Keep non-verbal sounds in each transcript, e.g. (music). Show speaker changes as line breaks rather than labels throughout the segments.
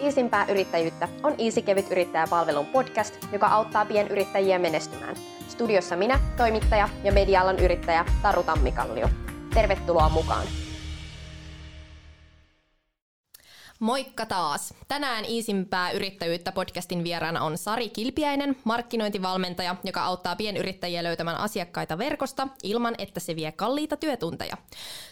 Iisimpää yrittäjyyttä on Easy Kevyt yrittäjäpalvelun podcast, joka auttaa pienyrittäjiä menestymään. Studiossa minä, toimittaja ja medialan yrittäjä Taru Tammikallio. Tervetuloa mukaan! Moikka taas! Tänään Iisimpää yrittäjyyttä podcastin vieraana on Sari Kilpiäinen, markkinointivalmentaja, joka auttaa pienyrittäjiä löytämään asiakkaita verkosta ilman, että se vie kalliita työtunteja.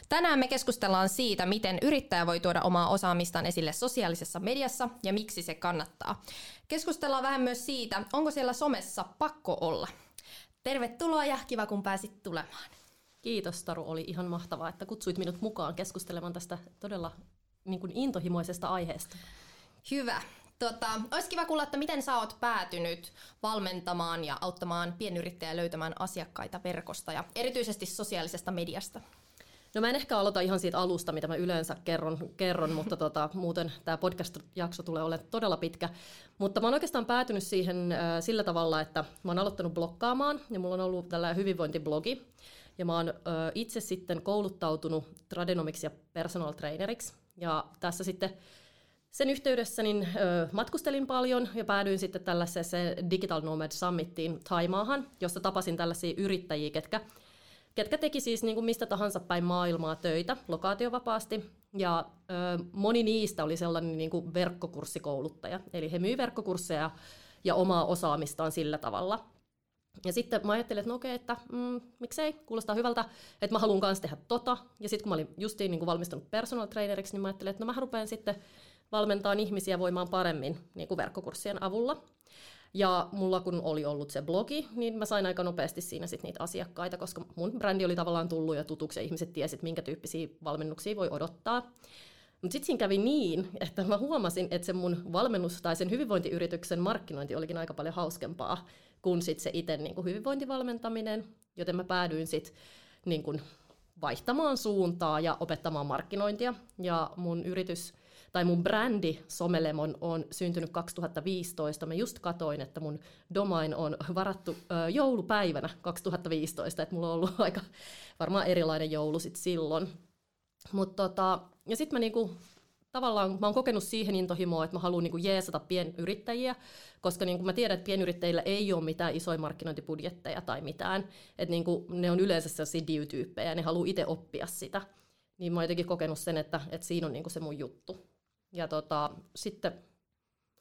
Tänään me keskustellaan siitä, miten yrittäjä voi tuoda omaa osaamistaan esille sosiaalisessa mediassa ja miksi se kannattaa. Keskustellaan vähän myös siitä, onko siellä somessa pakko olla. Tervetuloa ja kiva kun pääsit tulemaan.
Kiitos Taru, oli ihan mahtavaa, että kutsuit minut mukaan keskustelemaan tästä todella niin kuin intohimoisesta aiheesta.
Hyvä. Tota, olisi kiva kuulla, että miten sä oot päätynyt valmentamaan ja auttamaan pienyrittäjää löytämään asiakkaita verkosta ja erityisesti sosiaalisesta mediasta.
No mä en ehkä aloita ihan siitä alusta, mitä mä yleensä kerron, kerron mutta (laughs) tota, muuten tämä podcast-jakso tulee olemaan todella pitkä. Mutta mä oon oikeastaan päätynyt siihen äh, sillä tavalla, että mä oon aloittanut blokkaamaan ja mulla on ollut tällainen hyvinvointiblogi. Ja mä oon äh, itse sitten kouluttautunut tradenomiksi ja personal traineriksi. Ja tässä sitten sen yhteydessä niin, ö, matkustelin paljon ja päädyin sitten tällaiseen Digital Nomad Summitiin Taimaahan, jossa tapasin tällaisia yrittäjiä, ketkä, ketkä teki siis niin kuin mistä tahansa päin maailmaa töitä lokaatiovapaasti. Ja ö, moni niistä oli sellainen niin kuin verkkokurssikouluttaja, eli he myy verkkokursseja ja omaa osaamistaan sillä tavalla. Ja sitten mä ajattelin, että no okei, että mm, miksei, kuulostaa hyvältä, että mä haluan kanssa tehdä tota. Ja sitten kun mä olin justiin niin kuin valmistunut personal traineriksi, niin mä ajattelin, että no mä rupean sitten valmentaa ihmisiä voimaan paremmin niin kuin verkkokurssien avulla. Ja mulla kun oli ollut se blogi, niin mä sain aika nopeasti siinä sit niitä asiakkaita, koska mun brändi oli tavallaan tullut ja tutuksi ja ihmiset tiesivät, minkä tyyppisiä valmennuksia voi odottaa. Mutta sitten siinä kävi niin, että mä huomasin, että se mun valmennus tai sen hyvinvointiyrityksen markkinointi olikin aika paljon hauskempaa kuin sit se itse niin hyvinvointivalmentaminen, joten mä päädyin sitten niin vaihtamaan suuntaa ja opettamaan markkinointia. Ja mun yritys tai mun brändi Somelemon on syntynyt 2015. Mä just katoin, että mun domain on varattu ö, joulupäivänä 2015, että mulla on ollut (laughs) aika varmaan erilainen joulu sit silloin. Mut tota, ja sitten mä niinku tavallaan mä oon kokenut siihen intohimoa, että mä haluan niin jeesata pienyrittäjiä, koska niin mä tiedän, että pienyrittäjillä ei ole mitään isoja markkinointibudjetteja tai mitään. Että niin ne on yleensä sellaisia div-tyyppejä ja ne haluaa itse oppia sitä. Niin mä oon jotenkin kokenut sen, että, että siinä on niin se mun juttu. Ja tota, sitten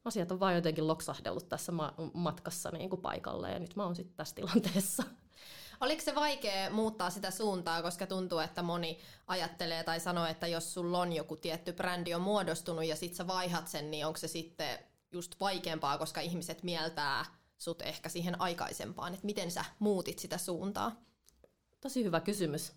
asiat on vaan jotenkin loksahdellut tässä matkassa niin kuin paikalle ja nyt mä oon sitten tässä tilanteessa.
Oliko se vaikea muuttaa sitä suuntaa, koska tuntuu, että moni ajattelee tai sanoo, että jos sulla on joku tietty brändi on muodostunut ja sit sä vaihat sen, niin onko se sitten just vaikeampaa, koska ihmiset mieltää sut ehkä siihen aikaisempaan, että miten sä muutit sitä suuntaa?
Tosi hyvä kysymys.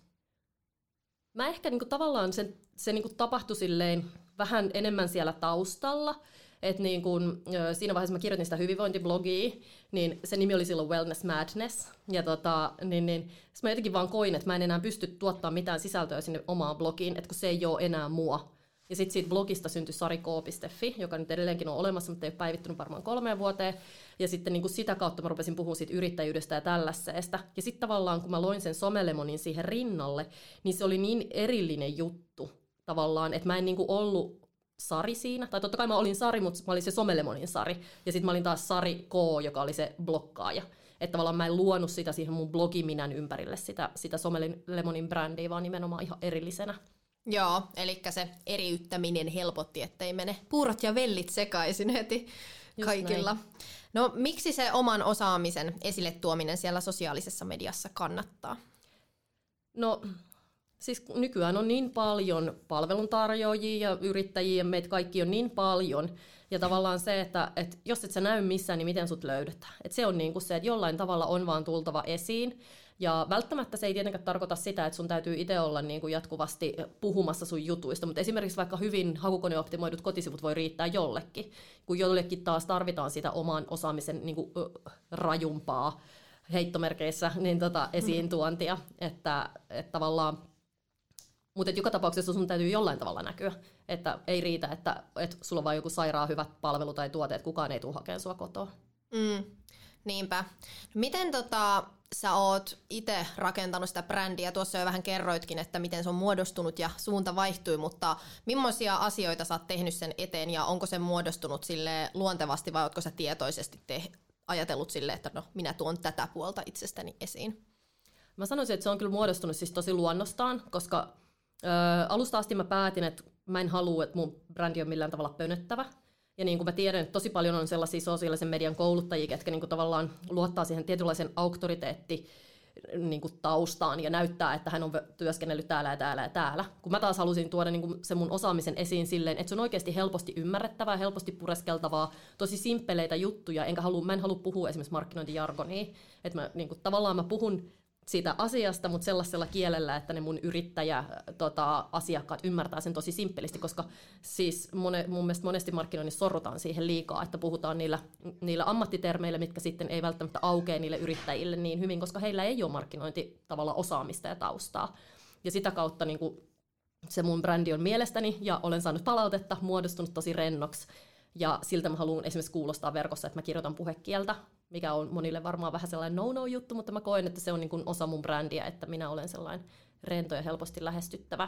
Mä ehkä niinku tavallaan se, se niinku tapahtui silleen vähän enemmän siellä taustalla, että niin kun, siinä vaiheessa mä kirjoitin sitä hyvinvointiblogia, niin se nimi oli silloin Wellness Madness. Ja tota, niin, niin, mä jotenkin vaan koin, että mä en enää pysty tuottamaan mitään sisältöä sinne omaan blogiin, että kun se ei ole enää mua. Ja sitten siitä blogista syntyi sariko.fi, joka nyt edelleenkin on olemassa, mutta ei ole päivittynyt varmaan kolmeen vuoteen. Ja sitten niin kuin sitä kautta mä rupesin puhumaan siitä yrittäjyydestä ja tällaisesta. Ja sitten tavallaan kun mä loin sen somelemonin siihen rinnalle, niin se oli niin erillinen juttu tavallaan, että mä en niin kuin ollut Sari siinä. Tai totta kai mä olin Sari, mutta mä olin se Somelemonin Sari. Ja sitten mä olin taas Sari K, joka oli se blokkaaja. Että tavallaan mä en luonut sitä siihen mun blogiminän ympärille, sitä, sitä Somelemonin brändiä, vaan nimenomaan ihan erillisenä.
Joo, eli se eriyttäminen helpotti, ettei mene puurot ja vellit sekaisin heti Just kaikilla. Näin. No miksi se oman osaamisen esille tuominen siellä sosiaalisessa mediassa kannattaa?
No Siis nykyään on niin paljon palveluntarjoajia ja yrittäjiä meitä kaikki on niin paljon. Ja tavallaan se, että, että jos et sä näy missään, niin miten sut löydetään. Et se on niin kuin se, että jollain tavalla on vaan tultava esiin. Ja välttämättä se ei tietenkään tarkoita sitä, että sun täytyy itse olla niin kuin jatkuvasti puhumassa sun jutuista, mutta esimerkiksi vaikka hyvin hakukoneoptimoidut kotisivut voi riittää jollekin, kun jollekin taas tarvitaan sitä oman osaamisen niin kuin, rajumpaa heittomerkeissä niin tota, esiin tuontia, että, että tavallaan mutta joka tapauksessa sun täytyy jollain tavalla näkyä. Että ei riitä, että, että sulla on vain joku sairaan hyvät palvelu tai tuote, että kukaan ei tule hakemaan sua kotoa.
Mm. Niinpä. Miten tota, sä oot itse rakentanut sitä brändiä? Tuossa jo vähän kerroitkin, että miten se on muodostunut ja suunta vaihtui, mutta millaisia asioita sä oot tehnyt sen eteen ja onko se muodostunut sille luontevasti vai ootko sä tietoisesti te- ajatellut sille, että no minä tuon tätä puolta itsestäni esiin?
Mä sanoisin, että se on kyllä muodostunut siis tosi luonnostaan, koska ö, alusta asti mä päätin, että mä en halua, että mun brändi on millään tavalla pönöttävä. Ja niin kuin mä tiedän, että tosi paljon on sellaisia sosiaalisen median kouluttajia, jotka niin kuin tavallaan luottaa siihen tietynlaisen auktoriteetti niin kuin taustaan ja näyttää, että hän on työskennellyt täällä ja täällä ja täällä. Kun mä taas halusin tuoda niin kuin sen mun osaamisen esiin silleen, että se on oikeasti helposti ymmärrettävää, helposti pureskeltavaa, tosi simppeleitä juttuja, enkä halua, mä en halua puhua esimerkiksi markkinointijargonia. Että mä, niin kuin, tavallaan mä puhun siitä asiasta, mutta sellaisella kielellä, että ne mun yrittäjä, tota, asiakkaat ymmärtää sen tosi simppelisti, koska siis mone, mun mielestä monesti markkinoinnissa sorrutaan siihen liikaa, että puhutaan niillä, niillä ammattitermeillä, mitkä sitten ei välttämättä aukea niille yrittäjille niin hyvin, koska heillä ei ole markkinointi tavalla osaamista ja taustaa. Ja sitä kautta niin kuin, se mun brändi on mielestäni, ja olen saanut palautetta, muodostunut tosi rennoksi, ja siltä mä haluan esimerkiksi kuulostaa verkossa, että mä kirjoitan puhekieltä, mikä on monille varmaan vähän sellainen no-no-juttu, mutta mä koen, että se on niin kuin osa mun brändiä, että minä olen sellainen rento ja helposti lähestyttävä.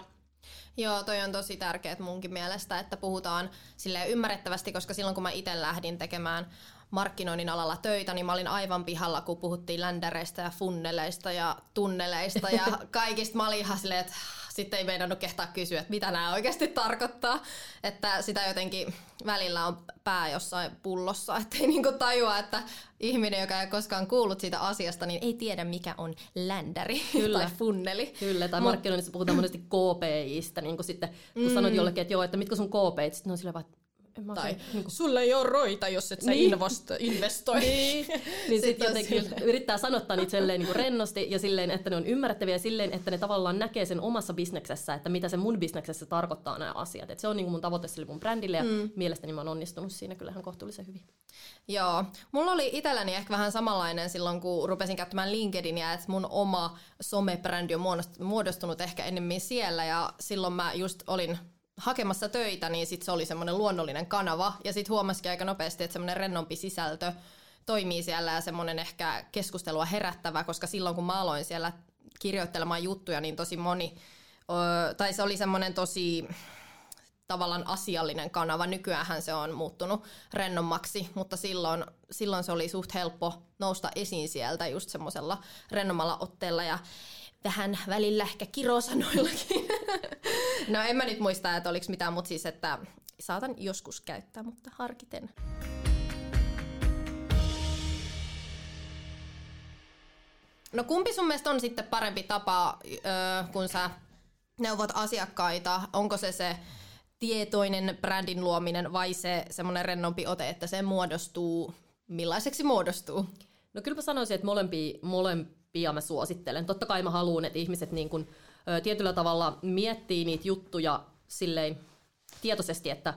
Joo, toi on tosi tärkeää munkin mielestä, että puhutaan sille ymmärrettävästi, koska silloin kun mä itse lähdin tekemään markkinoinnin alalla töitä, niin mä olin aivan pihalla, kun puhuttiin ländereistä ja funneleista ja tunneleista ja (laughs) kaikista. Mä olin ihan silleen, että sitten ei meidän kehtaa kysyä, että mitä nämä oikeasti tarkoittaa. Että sitä jotenkin välillä on pää jossain pullossa, (laughs) ettei niinku tajua, että ihminen, joka ei koskaan kuullut siitä asiasta, niin ei tiedä, mikä on ländäri (laughs) Kyllä. tai funneli.
Kyllä, tai markkinoinnissa puhutaan monesti KPIstä, niin kuin sitten kun mm. sanot jollekin, että joo, että mitkä sun KPIt, sitten on sillä vaan,
en mä tai niin kuin... sulla ei ole roita, jos et sä niin. invosto, investoi. (laughs)
niin, (laughs) niin sitten jotenkin sille. yrittää sanottaa niitä silleen niin kuin rennosti ja silleen, että ne on ymmärrettäviä silleen, että ne tavallaan näkee sen omassa bisneksessä, että mitä se mun bisneksessä tarkoittaa nämä asiat. Et se on niin kuin mun tavoite sille mun brändille ja mm. mielestäni mä oon onnistunut siinä kyllähän kohtuullisen hyvin.
Joo. Mulla oli itselläni ehkä vähän samanlainen silloin, kun rupesin käyttämään LinkedInia, että mun oma somebrändi on muodostunut ehkä enemmän siellä ja silloin mä just olin hakemassa töitä, niin sit se oli semmoinen luonnollinen kanava. Ja sitten huomasikin aika nopeasti, että semmoinen rennompi sisältö toimii siellä ja semmoinen ehkä keskustelua herättävä, koska silloin kun mä aloin siellä kirjoittelemaan juttuja, niin tosi moni, tai se oli semmoinen tosi tavallaan asiallinen kanava. Nykyään se on muuttunut rennommaksi, mutta silloin, silloin se oli suht helppo nousta esiin sieltä just semmoisella rennommalla otteella ja vähän välillä ehkä kirosanoillakin. (laughs) no en mä nyt muista, että oliko mitään, mutta siis, että saatan joskus käyttää, mutta harkiten. No kumpi sun mielestä on sitten parempi tapa, kun sä neuvot asiakkaita? Onko se se tietoinen brändin luominen vai se semmoinen rennompi ote, että se muodostuu, millaiseksi muodostuu?
No kyllä mä sanoisin, että molempia, molempia mä suosittelen. Totta kai mä haluan, että ihmiset niin kun, ö, tietyllä tavalla miettii niitä juttuja silleen tietoisesti, että,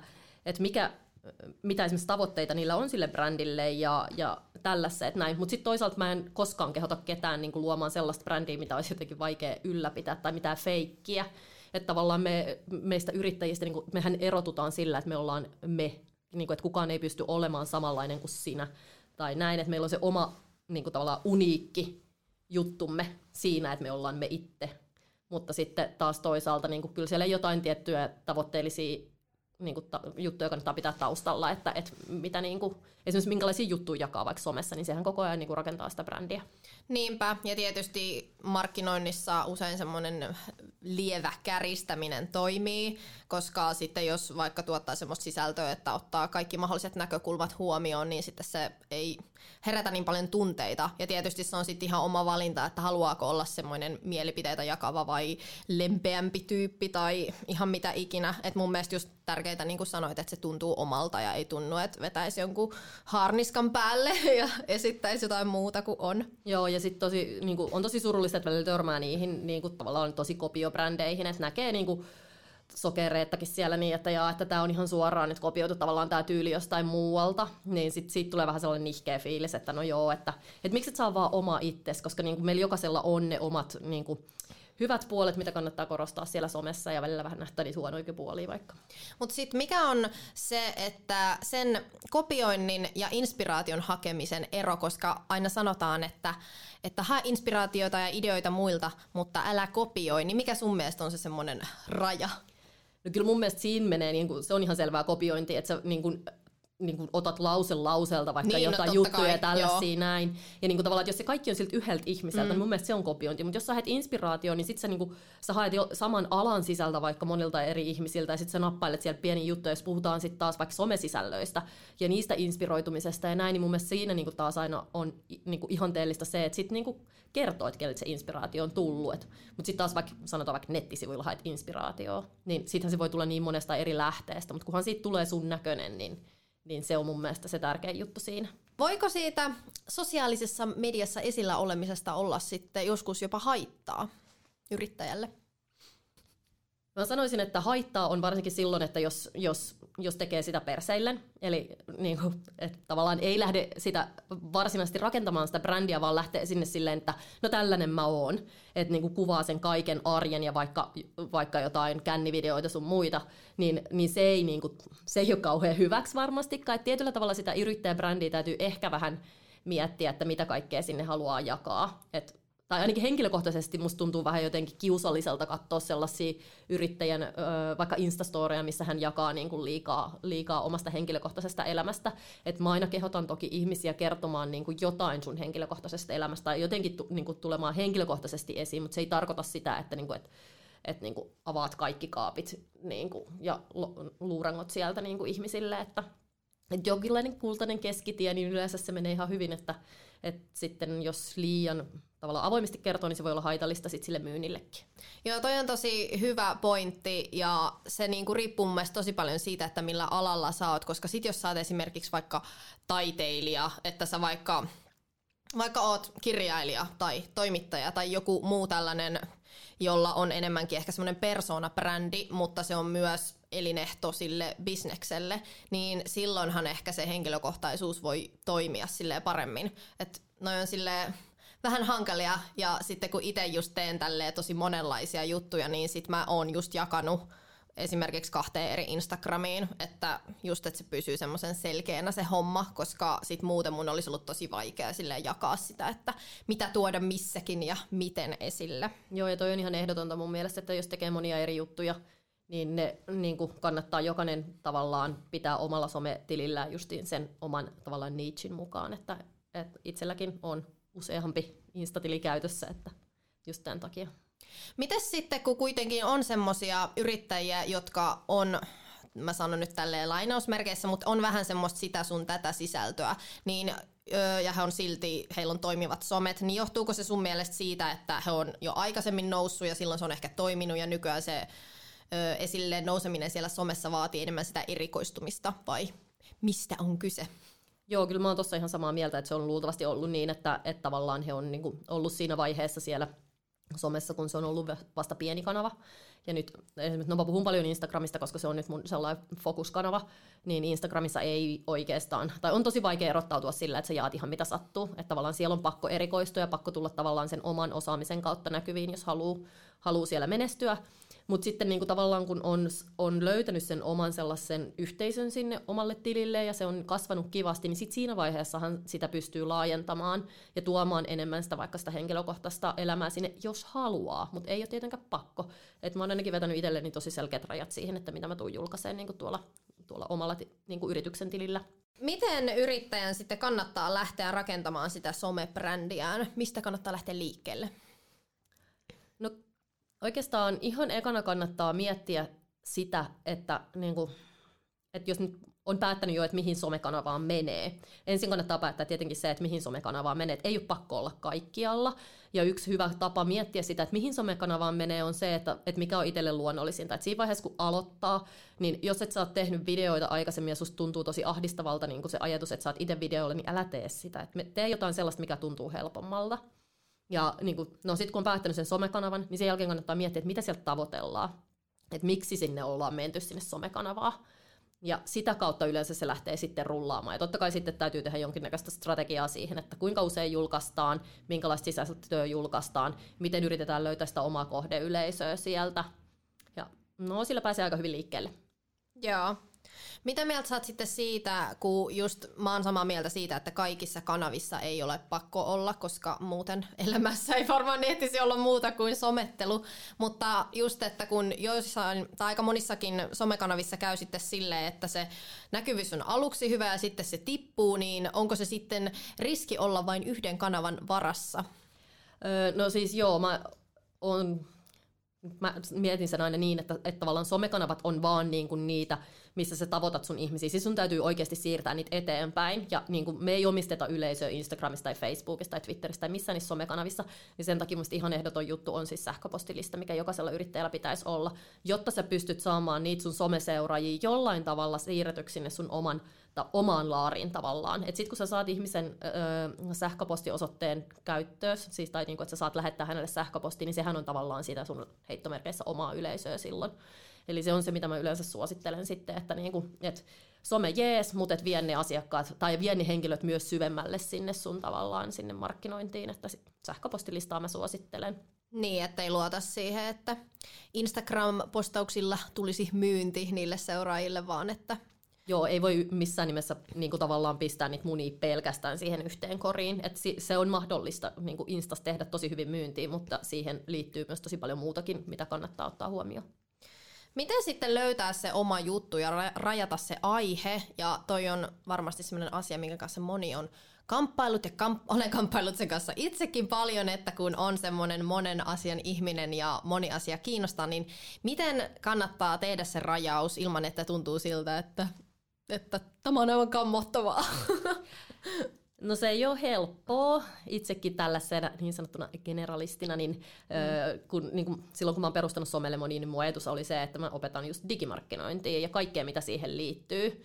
että mikä, mitä esimerkiksi tavoitteita niillä on sille brändille ja, ja tällaista, että näin. Mutta sitten toisaalta mä en koskaan kehota ketään niin luomaan sellaista brändiä, mitä olisi jotenkin vaikea ylläpitää tai mitään feikkiä. Että tavallaan me, meistä yrittäjistä, niin kuin, mehän erotutaan sillä, että me ollaan me, niin kuin, että kukaan ei pysty olemaan samanlainen kuin sinä. Tai näin, että meillä on se oma niin kuin, tavallaan uniikki juttumme siinä, että me ollaan me itse. Mutta sitten taas toisaalta niin kyllä siellä jotain tiettyjä tavoitteellisia niin ta, juttuja kannattaa pitää taustalla, että, että mitä niin kuin, esimerkiksi minkälaisia juttuja jakaa vaikka somessa, niin sehän koko ajan niin kuin, rakentaa sitä brändiä.
Niinpä, ja tietysti markkinoinnissa usein semmoinen lievä käristäminen toimii, koska sitten jos vaikka tuottaa semmoista sisältöä, että ottaa kaikki mahdolliset näkökulmat huomioon, niin sitten se ei herätä niin paljon tunteita. Ja tietysti se on sitten ihan oma valinta, että haluaako olla semmoinen mielipiteitä jakava vai lempeämpi tyyppi tai ihan mitä ikinä. Et mun mielestä just tärkeää, niin kuin sanoit, että se tuntuu omalta ja ei tunnu, että vetäisi jonkun harniskan päälle (laughs) ja esittäisi jotain muuta kuin on.
Joo, ja sitten tosi, niin on tosi surullista, että välillä törmää niihin niin kuin, tavallaan tosi kopiobrändeihin, että näkee niin kuin, sokereettakin siellä niin, että, jaa, että tämä on ihan suoraan nyt kopioitu tavallaan tämä tyyli jostain muualta, niin sit, siitä tulee vähän sellainen nihkeä fiilis, että no joo, että, että miksi et saa vaan oma itses, koska niin meillä jokaisella on ne omat niin kuin, hyvät puolet, mitä kannattaa korostaa siellä somessa ja välillä vähän nähdä niitä huonoikin puolia vaikka.
Mutta sitten mikä on se, että sen kopioinnin ja inspiraation hakemisen ero, koska aina sanotaan, että, että hae inspiraatioita ja ideoita muilta, mutta älä kopioi, niin mikä sun mielestä on se semmoinen raja?
No kyllä mun mielestä siinä menee, niin kuin, se on ihan selvää kopiointi, että sä niin kuin, niin kuin otat lause lauselta vaikka niin, no jotain no, juttuja ja tällaisia joo. näin. Ja niin kuin tavallaan, että jos se kaikki on siltä yhdeltä ihmiseltä, mm. niin mun mielestä se on kopiointi. Mutta jos sä haet inspiraatio, niin sit sä, niin kuin, sä haet jo saman alan sisältä vaikka monilta eri ihmisiltä ja sit sä nappailet siellä pieni juttu, jos puhutaan sitten taas vaikka somesisällöistä ja niistä inspiroitumisesta ja näin, niin mun mielestä siinä niin kuin taas aina on niin kuin ihanteellista se, että sit niin kuin kertoo, että keltä se inspiraatio on tullut. Mutta sitten taas vaikka sanotaan vaikka nettisivuilla haet inspiraatioa, niin sittenhän se voi tulla niin monesta eri lähteestä, mutta kunhan siitä tulee sun näköinen, niin niin se on mun mielestä se tärkein juttu siinä.
Voiko siitä sosiaalisessa mediassa esillä olemisesta olla sitten joskus jopa haittaa yrittäjälle?
Mä sanoisin, että haittaa on varsinkin silloin, että jos, jos, jos tekee sitä perseillen, eli niin kuin, että tavallaan ei lähde sitä varsinaisesti rakentamaan sitä brändiä, vaan lähtee sinne silleen, että no tällainen mä oon, että niin kuin kuvaa sen kaiken arjen ja vaikka, vaikka jotain kännivideoita sun muita, niin, niin se, ei, niin kuin, se ei ole kauhean hyväksi varmastikaan. Että tietyllä tavalla sitä yrittäjäbrändiä täytyy ehkä vähän miettiä, että mitä kaikkea sinne haluaa jakaa. Et tai ainakin henkilökohtaisesti musta tuntuu vähän jotenkin kiusalliselta katsoa sellaisia yrittäjän ö, vaikka Instastoreja, missä hän jakaa niin kuin liikaa, liikaa omasta henkilökohtaisesta elämästä. Et mä aina kehotan toki ihmisiä kertomaan niin kuin jotain sun henkilökohtaisesta elämästä tai jotenkin tu, niin kuin tulemaan henkilökohtaisesti esiin, mutta se ei tarkoita sitä, että niin kuin, et, et niin kuin avaat kaikki kaapit niin kuin, ja luurangot sieltä niin kuin ihmisille, että et jonkinlainen kultainen keskitie, niin yleensä se menee ihan hyvin, että et sitten jos liian tavallaan avoimesti kertoo, niin se voi olla haitallista sit sille myynnillekin.
Joo, toi on tosi hyvä pointti ja se niinku riippuu mun tosi paljon siitä, että millä alalla sä oot, koska sit jos sä oot esimerkiksi vaikka taiteilija, että sä vaikka, vaikka oot kirjailija tai toimittaja tai joku muu tällainen, jolla on enemmänkin ehkä semmoinen persoonabrändi, mutta se on myös elinehto sille bisnekselle, niin silloinhan ehkä se henkilökohtaisuus voi toimia sille paremmin. Et noin on silleen vähän hankalia ja sitten kun itse just teen tälleen tosi monenlaisia juttuja, niin sit mä oon just jakanut esimerkiksi kahteen eri Instagramiin, että just, että se pysyy semmoisen selkeänä se homma, koska sit muuten mun olisi ollut tosi vaikea sille jakaa sitä, että mitä tuoda missäkin ja miten esille.
Joo, ja toi on ihan ehdotonta mun mielestä, että jos tekee monia eri juttuja, niin ne niin kuin kannattaa jokainen tavallaan pitää omalla sometilillään justiin sen oman tavallaan niichin mukaan, että, että itselläkin on useampi instatili käytössä, että just tämän takia.
Mites sitten, kun kuitenkin on semmoisia yrittäjiä, jotka on mä sanon nyt tälleen lainausmerkeissä, mutta on vähän semmoista sitä sun tätä sisältöä, niin ja he on silti, heillä on toimivat somet, niin johtuuko se sun mielestä siitä, että he on jo aikaisemmin noussut ja silloin se on ehkä toiminut ja nykyään se esille nouseminen siellä somessa vaatii enemmän sitä erikoistumista vai mistä on kyse?
Joo, kyllä mä oon tuossa ihan samaa mieltä, että se on luultavasti ollut niin, että, että tavallaan he on niin kuin ollut siinä vaiheessa siellä somessa, kun se on ollut vasta pieni kanava. Ja nyt, no mä puhun paljon Instagramista, koska se on nyt mun sellainen fokuskanava, niin Instagramissa ei oikeastaan, tai on tosi vaikea erottautua sillä, että sä jaat ihan mitä sattuu. Että tavallaan siellä on pakko erikoistua ja pakko tulla tavallaan sen oman osaamisen kautta näkyviin, jos haluaa haluu siellä menestyä. Mutta sitten niinku tavallaan kun on, on löytänyt sen oman sellaisen yhteisön sinne omalle tilille ja se on kasvanut kivasti, niin sit siinä vaiheessahan sitä pystyy laajentamaan ja tuomaan enemmän sitä vaikka sitä henkilökohtaista elämää sinne, jos haluaa, mutta ei ole tietenkään pakko. Et mä oon ainakin vetänyt itselleni tosi selkeät rajat siihen, että mitä mä tuun julkaiseen niinku tuolla, tuolla omalla niinku yrityksen tilillä.
Miten yrittäjän sitten kannattaa lähteä rakentamaan sitä somebrändiään? Mistä kannattaa lähteä liikkeelle?
Oikeastaan ihan ekana kannattaa miettiä sitä, että, niin kuin, että jos nyt on päättänyt jo, että mihin somekanavaan menee. Ensin kannattaa päättää tietenkin se, että mihin somekanavaan menee. Ei ole pakko olla kaikkialla. Ja yksi hyvä tapa miettiä sitä, että mihin somekanavaan menee, on se, että, että mikä on itselle luonnollisinta. Että siinä vaiheessa, kun aloittaa, niin jos et sä oot tehnyt videoita aikaisemmin ja susta tuntuu tosi ahdistavalta niin kuin se ajatus, että sä oot itse videolle, niin älä tee sitä. Että tee jotain sellaista, mikä tuntuu helpommalta. Ja niin kuin, no sitten kun on päättänyt sen somekanavan, niin sen jälkeen kannattaa miettiä, että mitä sieltä tavoitellaan. Että miksi sinne ollaan menty sinne somekanavaa. ja sitä kautta yleensä se lähtee sitten rullaamaan. Ja totta kai sitten täytyy tehdä jonkinnäköistä strategiaa siihen, että kuinka usein julkaistaan, minkälaista sisältöä julkaistaan, miten yritetään löytää sitä omaa kohdeyleisöä sieltä. Ja no, sillä pääsee aika hyvin liikkeelle.
Joo. Mitä mieltä saat sitten siitä, kun just mä oon samaa mieltä siitä, että kaikissa kanavissa ei ole pakko olla, koska muuten elämässä ei varmaan nettisi olla muuta kuin somettelu. Mutta just, että kun joissain, tai aika monissakin somekanavissa käy sitten silleen, että se näkyvyys on aluksi hyvä ja sitten se tippuu, niin onko se sitten riski olla vain yhden kanavan varassa?
Öö, no siis joo, mä oon mä mietin sen aina niin, että, että tavallaan somekanavat on vaan niin kuin niitä, missä sä tavoitat sun ihmisiä. Siis sun täytyy oikeasti siirtää niitä eteenpäin. Ja niin kuin me ei omisteta yleisöä Instagramista tai Facebookista tai Twitteristä tai missään niissä somekanavissa. Niin sen takia musta ihan ehdoton juttu on siis sähköpostilista, mikä jokaisella yrittäjällä pitäisi olla, jotta sä pystyt saamaan niitä sun someseuraajia jollain tavalla siirretyksi sinne sun oman omaan laariin tavallaan. Sitten kun sä saat ihmisen öö, sähköpostiosoitteen käyttöön, siis tai niinku, että sä saat lähettää hänelle sähköpostiin, niin sehän on tavallaan sitä sun heittomerkeissä omaa yleisöä silloin. Eli se on se, mitä mä yleensä suosittelen sitten, että niinku, et some jees, mutta et vie ne asiakkaat tai vie ne henkilöt myös syvemmälle sinne sun tavallaan sinne markkinointiin, että sähköpostilistaa mä suosittelen.
Niin, että ei luota siihen, että Instagram-postauksilla tulisi myynti niille seuraajille, vaan että
Joo, ei voi missään nimessä niin kuin tavallaan pistää niitä munia pelkästään siihen yhteen koriin. Et se on mahdollista niin kuin Instas tehdä tosi hyvin myyntiin, mutta siihen liittyy myös tosi paljon muutakin, mitä kannattaa ottaa huomioon.
Miten sitten löytää se oma juttu ja rajata se aihe? Ja toi on varmasti sellainen asia, minkä kanssa moni on kamppailut ja kamp- (laughs) olen kamppailut sen kanssa itsekin paljon, että kun on semmoinen monen asian ihminen ja moni asia kiinnostaa, niin miten kannattaa tehdä se rajaus ilman, että tuntuu siltä, että että tämä on aivan kammottavaa. (laughs)
No se ei ole helppoa. Itsekin tällaisena niin sanottuna generalistina, niin, mm. kun, niin kun, silloin kun mä oon perustanut Somelemoniin, niin mun ajatus oli se, että mä opetan just digimarkkinointia ja kaikkea, mitä siihen liittyy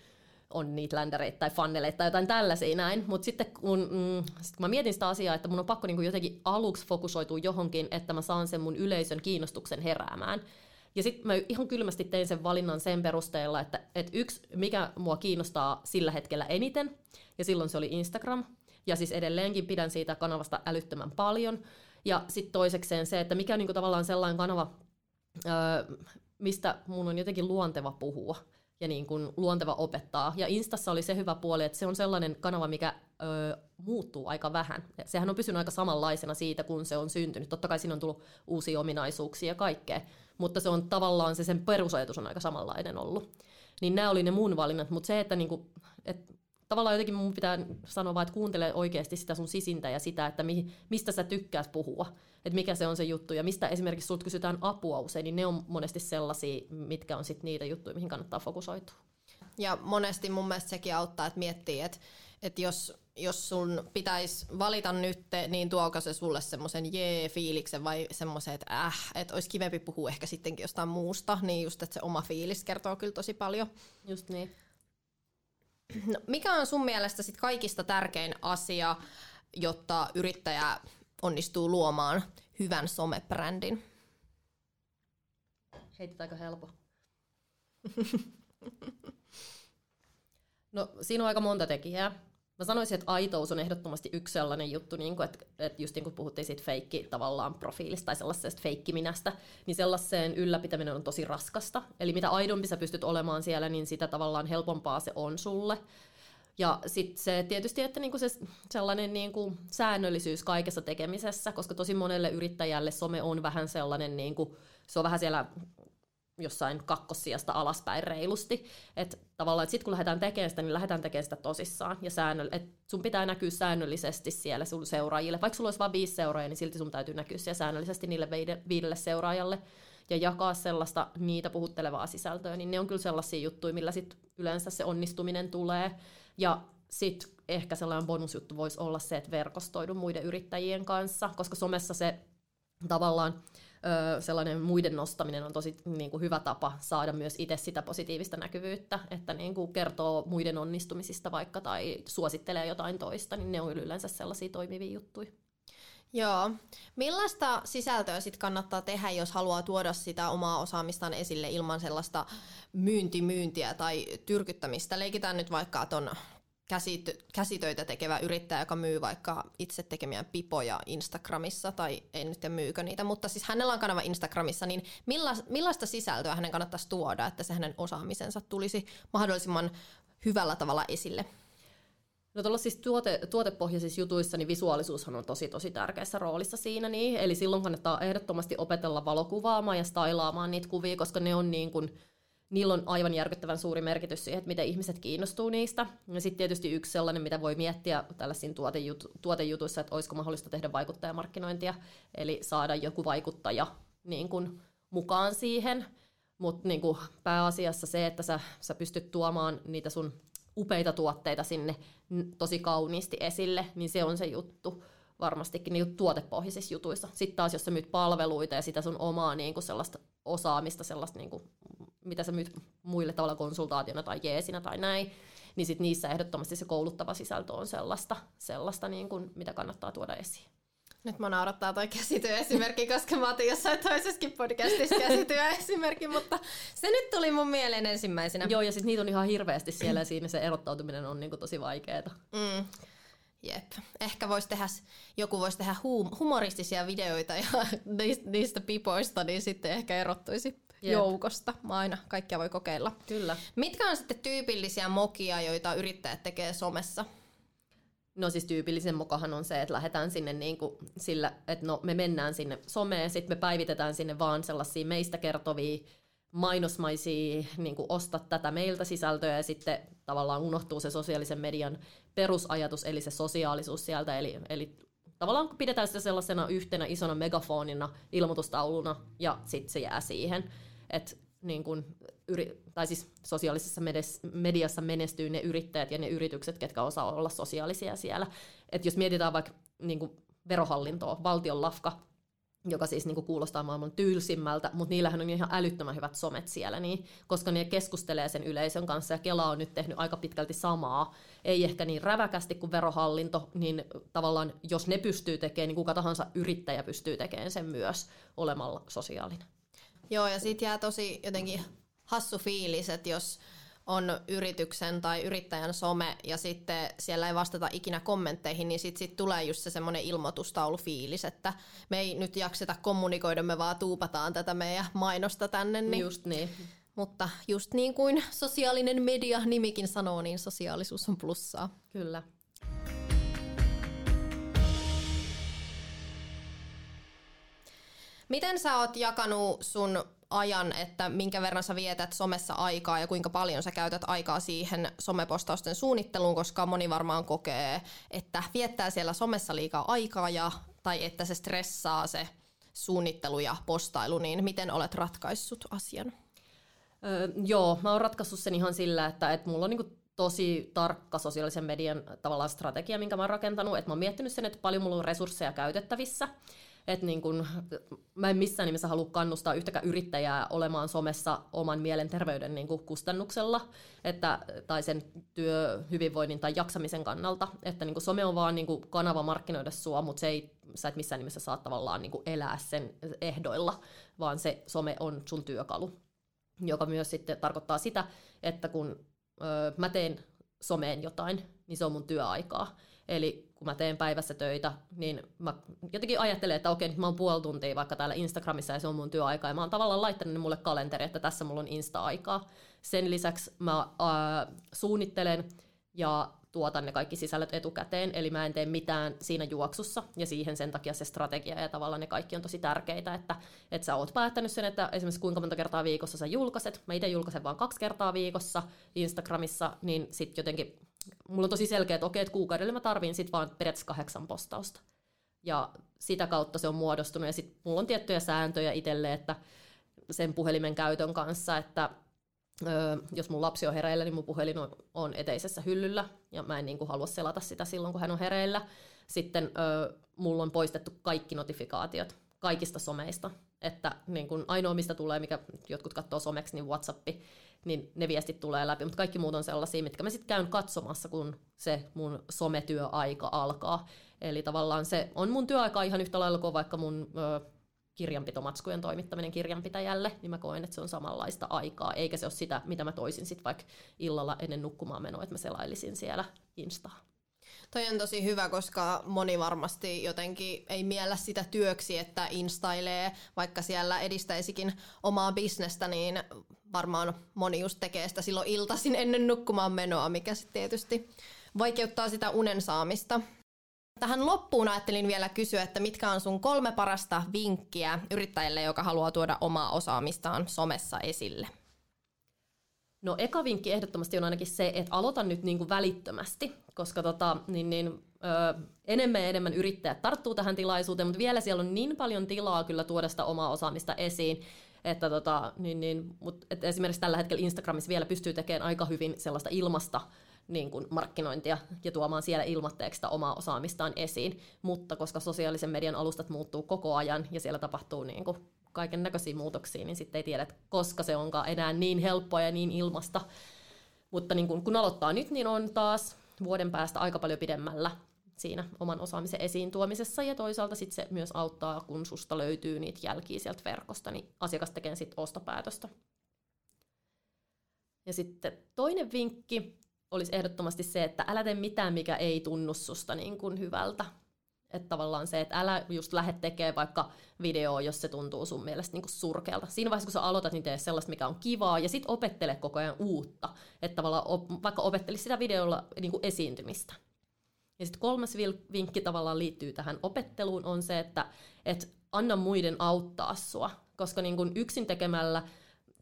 on niitä ländereitä tai funneleita tai jotain tällaisia näin. Mutta sitten kun, mm, sit kun mä mietin sitä asiaa, että mun on pakko niinku jotenkin aluksi fokusoitua johonkin, että mä saan sen mun yleisön kiinnostuksen heräämään, ja sitten mä ihan kylmästi tein sen valinnan sen perusteella, että, että yksi, mikä mua kiinnostaa sillä hetkellä eniten, ja silloin se oli Instagram, ja siis edelleenkin pidän siitä kanavasta älyttömän paljon. Ja sitten toisekseen se, että mikä on niinku tavallaan sellainen kanava, öö, mistä mun on jotenkin luonteva puhua ja niin kuin luonteva opettaa. Ja Instassa oli se hyvä puoli, että se on sellainen kanava, mikä ö, muuttuu aika vähän. Sehän on pysynyt aika samanlaisena siitä, kun se on syntynyt. Totta kai siinä on tullut uusia ominaisuuksia ja kaikkea, mutta se on tavallaan se sen perusajatus on aika samanlainen ollut. Niin nämä oli ne mun valinnat, mutta se, että niinku, et tavallaan jotenkin mun pitää sanoa vaan, että kuuntele oikeasti sitä sun sisintä ja sitä, että mi, mistä sä tykkäät puhua, että mikä se on se juttu ja mistä esimerkiksi sulta kysytään apua usein, niin ne on monesti sellaisia, mitkä on sitten niitä juttuja, mihin kannattaa fokusoitua.
Ja monesti mun mielestä sekin auttaa, että miettii, että, että jos, jos sun pitäisi valita nyt, niin tuoko se sulle semmoisen jee-fiiliksen vai semmoisen, että äh, että olisi kivempi puhua ehkä sittenkin jostain muusta, niin just, että se oma fiilis kertoo kyllä tosi paljon.
Just niin.
No, mikä on sun mielestä sit kaikista tärkein asia, jotta yrittäjä onnistuu luomaan hyvän somebrändin?
Heitit aika helppo. (laughs) no siinä on aika monta tekijää. Mä sanoisin, että aitous on ehdottomasti yksi sellainen juttu, niin kuin, että, että just niin kuin puhuttiin siitä feikki tavallaan profiilista tai sellaisesta feikkiminästä, niin sellaiseen ylläpitäminen on tosi raskasta. Eli mitä aidompi sä pystyt olemaan siellä, niin sitä tavallaan helpompaa se on sulle. Ja sitten se tietysti, että niinku se sellainen niinku säännöllisyys kaikessa tekemisessä, koska tosi monelle yrittäjälle some on vähän sellainen, niinku, se on vähän siellä jossain kakkossijasta alaspäin reilusti. Että tavallaan, että sitten kun lähdetään tekemään sitä, niin lähdetään tekemään sitä tosissaan. Ja säännöll- et sun pitää näkyä säännöllisesti siellä sun seuraajille. Vaikka sulla olisi vain viisi seuraajaa, niin silti sun täytyy näkyä siellä säännöllisesti niille viidelle seuraajalle ja jakaa sellaista niitä puhuttelevaa sisältöä, niin ne on kyllä sellaisia juttuja, millä sit yleensä se onnistuminen tulee. Ja sitten ehkä sellainen bonusjuttu voisi olla se, että verkostoidu muiden yrittäjien kanssa, koska somessa se tavallaan ö, sellainen muiden nostaminen on tosi niin kuin hyvä tapa saada myös itse sitä positiivista näkyvyyttä, että niin kuin kertoo muiden onnistumisista vaikka tai suosittelee jotain toista, niin ne on yleensä sellaisia toimivia juttuja.
Joo. Millaista sisältöä sit kannattaa tehdä, jos haluaa tuoda sitä omaa osaamistaan esille ilman sellaista myyntimyyntiä tai tyrkyttämistä? Leikitään nyt vaikka ton käsitöitä tekevä yrittäjä, joka myy vaikka itse tekemiä pipoja Instagramissa, tai ei nyt myykö niitä, mutta siis hänellä on kanava Instagramissa, niin millaista sisältöä hänen kannattaisi tuoda, että se hänen osaamisensa tulisi mahdollisimman hyvällä tavalla esille?
No tuolla siis tuote, tuotepohjaisissa jutuissa niin visuaalisuushan on tosi tosi tärkeässä roolissa siinä, niin, eli silloin kannattaa ehdottomasti opetella valokuvaamaan ja stailaamaan niitä kuvia, koska ne on niin kuin, niillä on aivan järkyttävän suuri merkitys siihen, että miten ihmiset kiinnostuu niistä. Ja sitten tietysti yksi sellainen, mitä voi miettiä tällaisiin tuotejutu, tuotejutuissa, että olisiko mahdollista tehdä vaikuttajamarkkinointia, eli saada joku vaikuttaja niin kuin, mukaan siihen. Mutta niin pääasiassa se, että sä, sä pystyt tuomaan niitä sun upeita tuotteita sinne tosi kauniisti esille, niin se on se juttu varmastikin niin tuotepohjaisissa jutuissa. Sitten taas, jos sä myyt palveluita ja sitä sun omaa niin kuin sellaista osaamista, sellaista, niin kuin, mitä sä myyt muille tavalla konsultaationa tai jeesinä tai näin, niin sit niissä ehdottomasti se kouluttava sisältö on sellaista, sellaista niin kuin, mitä kannattaa tuoda esiin.
Nyt mä naurattaa toi käsityöesimerkki, koska mä otin jossain toisessakin podcastissa käsityöesimerkki, mutta se nyt tuli mun mieleen ensimmäisenä.
Joo, ja sitten niitä on ihan hirveästi siellä ja siinä se erottautuminen on niinku tosi vaikeaa. Mm.
Jep. Ehkä vois tehdä, joku voisi tehdä hum- humoristisia videoita ja (laughs) niistä, niistä pipoista, niin sitten ehkä erottuisi Jep. joukosta. Mä aina kaikkia voi kokeilla.
Kyllä.
Mitkä on sitten tyypillisiä mokia, joita yrittäjät tekee somessa?
No siis tyypillisen mokahan on se, että lähdetään sinne niin kuin sillä, että no me mennään sinne someen, sitten me päivitetään sinne vaan sellaisia meistä kertovia mainosmaisia niin kuin osta tätä meiltä sisältöä ja sitten tavallaan unohtuu se sosiaalisen median perusajatus, eli se sosiaalisuus sieltä, eli, eli tavallaan pidetään sitä sellaisena yhtenä isona megafonina, ilmoitustauluna ja sitten se jää siihen. Että niin kuin, yri, tai siis sosiaalisessa mediassa menestyy ne yrittäjät ja ne yritykset, ketkä osaa olla sosiaalisia siellä. Et jos mietitään vaikka niin kuin verohallintoa, valtion lafka, joka siis niin kuin kuulostaa maailman tyylsimmältä, mutta niillähän on ihan älyttömän hyvät somet siellä, niin, koska ne keskustelee sen yleisön kanssa, ja Kela on nyt tehnyt aika pitkälti samaa, ei ehkä niin räväkästi kuin verohallinto, niin tavallaan jos ne pystyy tekemään, niin kuka tahansa yrittäjä pystyy tekemään sen myös olemalla sosiaalinen.
Joo, ja sitten jää tosi jotenkin hassu fiilis, että jos on yrityksen tai yrittäjän some ja sitten siellä ei vastata ikinä kommentteihin, niin sitten sit tulee just se semmoinen ilmoitustaulufiilis, että me ei nyt jakseta kommunikoida, me vaan tuupataan tätä meidän mainosta tänne. Niin,
just niin.
Mutta just niin kuin sosiaalinen media nimikin sanoo, niin sosiaalisuus on plussaa.
Kyllä.
Miten sä oot jakanut sun ajan, että minkä verran sä vietät somessa aikaa ja kuinka paljon sä käytät aikaa siihen somepostausten suunnitteluun, koska moni varmaan kokee, että viettää siellä somessa liikaa aikaa ja, tai että se stressaa se suunnittelu ja postailu, niin miten olet ratkaissut asian?
Öö, joo, mä oon ratkaissut sen ihan sillä, että, että mulla on niinku tosi tarkka sosiaalisen median tavallaan strategia, minkä mä oon rakentanut, että mä oon miettinyt sen, että paljon mulla on resursseja käytettävissä, että niin kun, mä en missään nimessä halua kannustaa yhtäkään yrittäjää olemaan somessa oman mielenterveyden niin kuin kustannuksella että, tai sen työhyvinvoinnin tai jaksamisen kannalta. Että niin kuin some on vaan niin kuin kanava markkinoida sua, mutta se ei, sä et missään nimessä saa tavallaan niin elää sen ehdoilla, vaan se some on sun työkalu, joka myös sitten tarkoittaa sitä, että kun öö, mä teen someen jotain, niin se on mun työaikaa. Eli kun mä teen päivässä töitä, niin mä jotenkin ajattelen, että okei, nyt mä oon puoli tuntia vaikka täällä Instagramissa ja se on mun työaika. Ja mä oon tavallaan laittanut mulle kalenteri, että tässä mulla on Insta-aikaa. Sen lisäksi mä äh, suunnittelen ja tuotan ne kaikki sisällöt etukäteen, eli mä en tee mitään siinä juoksussa, ja siihen sen takia se strategia ja tavallaan ne kaikki on tosi tärkeitä, että, että sä oot päättänyt sen, että esimerkiksi kuinka monta kertaa viikossa sä julkaiset, mä itse julkaisen vaan kaksi kertaa viikossa Instagramissa, niin sitten jotenkin mulla on tosi selkeä, että okei, että kuukaudelle mä tarviin sit vaan periaatteessa kahdeksan postausta. Ja sitä kautta se on muodostunut. Ja sitten mulla on tiettyjä sääntöjä itselle, että sen puhelimen käytön kanssa, että ö, jos mun lapsi on hereillä, niin mun puhelin on, eteisessä hyllyllä, ja mä en niin kuin halua selata sitä silloin, kun hän on hereillä. Sitten ö, mulla on poistettu kaikki notifikaatiot kaikista someista, että niin kun ainoa, mistä tulee, mikä jotkut katsoo someksi, niin Whatsappi, niin ne viestit tulee läpi, mutta kaikki muut on sellaisia, mitkä mä sitten käyn katsomassa, kun se mun sometyöaika alkaa. Eli tavallaan se on mun työaika ihan yhtä lailla kuin vaikka mun ö, kirjanpitomatskujen toimittaminen kirjanpitäjälle, niin mä koen, että se on samanlaista aikaa, eikä se ole sitä, mitä mä toisin sitten vaikka illalla ennen nukkumaan menoa, että mä selailisin siellä Instaa.
Toi on tosi hyvä, koska moni varmasti jotenkin ei miellä sitä työksi, että instailee, vaikka siellä edistäisikin omaa bisnestä, niin varmaan moni just tekee sitä silloin iltaisin ennen nukkumaan menoa, mikä sitten tietysti vaikeuttaa sitä unen saamista. Tähän loppuun ajattelin vielä kysyä, että mitkä on sun kolme parasta vinkkiä yrittäjälle, joka haluaa tuoda omaa osaamistaan somessa esille?
No eka vinkki ehdottomasti on ainakin se, että aloita nyt niin kuin välittömästi, koska tota, niin, niin, ö, enemmän ja enemmän yrittäjät tarttuu tähän tilaisuuteen, mutta vielä siellä on niin paljon tilaa kyllä tuoda sitä omaa osaamista esiin, että tota, niin, niin, mutta, että esimerkiksi tällä hetkellä Instagramissa vielä pystyy tekemään aika hyvin sellaista ilmasta niin kuin markkinointia ja tuomaan siellä ilmatteeksi sitä omaa osaamistaan esiin, mutta koska sosiaalisen median alustat muuttuu koko ajan ja siellä tapahtuu niin kuin kaiken näköisiä muutoksia, niin sitten ei tiedä, koska se onkaan enää niin helppoa ja niin ilmasta. Mutta niin kun, kun aloittaa nyt, niin on taas vuoden päästä aika paljon pidemmällä siinä oman osaamisen esiin tuomisessa ja toisaalta sit se myös auttaa, kun susta löytyy niitä jälkiä sieltä verkosta, niin asiakas tekee sitten ostopäätöstä. Ja sitten toinen vinkki olisi ehdottomasti se, että älä tee mitään, mikä ei tunnu susta niin kuin hyvältä. Että tavallaan se, että älä just lähde tekemään vaikka videoa, jos se tuntuu sun mielestä niin surkealta. Siinä vaiheessa, kun sä aloitat, niin tee sellaista, mikä on kivaa, ja sitten opettele koko ajan uutta. Että tavallaan op- vaikka opettelisi sitä videolla niin kuin esiintymistä. Ja sitten kolmas vinkki tavallaan liittyy tähän opetteluun, on se, että et anna muiden auttaa sua. Koska niin kuin yksin tekemällä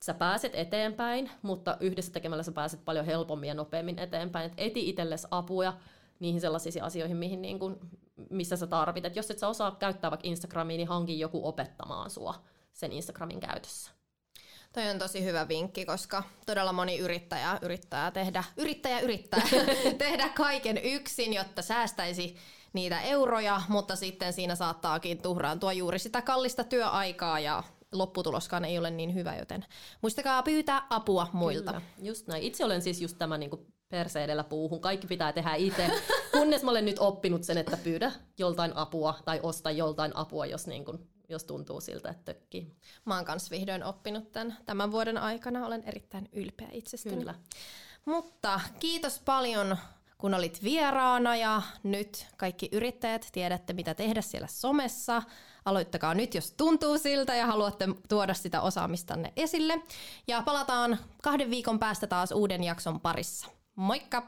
sä pääset eteenpäin, mutta yhdessä tekemällä sä pääset paljon helpommin ja nopeammin eteenpäin. Et eti itsellesi apuja niihin sellaisiin asioihin, mihin niin kuin, missä sä tarvit. Et jos et sä osaa käyttää vaikka Instagramia, niin hankin joku opettamaan sua sen Instagramin käytössä.
Toi on tosi hyvä vinkki, koska todella moni yrittäjä yrittää tehdä, yrittäjä yrittää (laughs) tehdä kaiken yksin, jotta säästäisi niitä euroja, mutta sitten siinä saattaakin tuhraantua juuri sitä kallista työaikaa ja lopputuloskaan ei ole niin hyvä, joten muistakaa pyytää apua muilta. Kyllä,
just näin. Itse olen siis just tämä niin perse edellä puuhun. Kaikki pitää tehdä itse, (laughs) kunnes mä olen nyt oppinut sen, että pyydä joltain apua tai osta joltain apua, jos, niin kuin, jos tuntuu siltä, että tökkii.
Mä oon kans vihdoin oppinut tämän, tämän vuoden aikana. Olen erittäin ylpeä itsestäni. Kyllä. Mutta kiitos paljon kun olit vieraana ja nyt kaikki yrittäjät tiedätte, mitä tehdä siellä somessa. Aloittakaa nyt, jos tuntuu siltä ja haluatte tuoda sitä osaamistanne esille. Ja palataan kahden viikon päästä taas uuden jakson parissa. Moikka!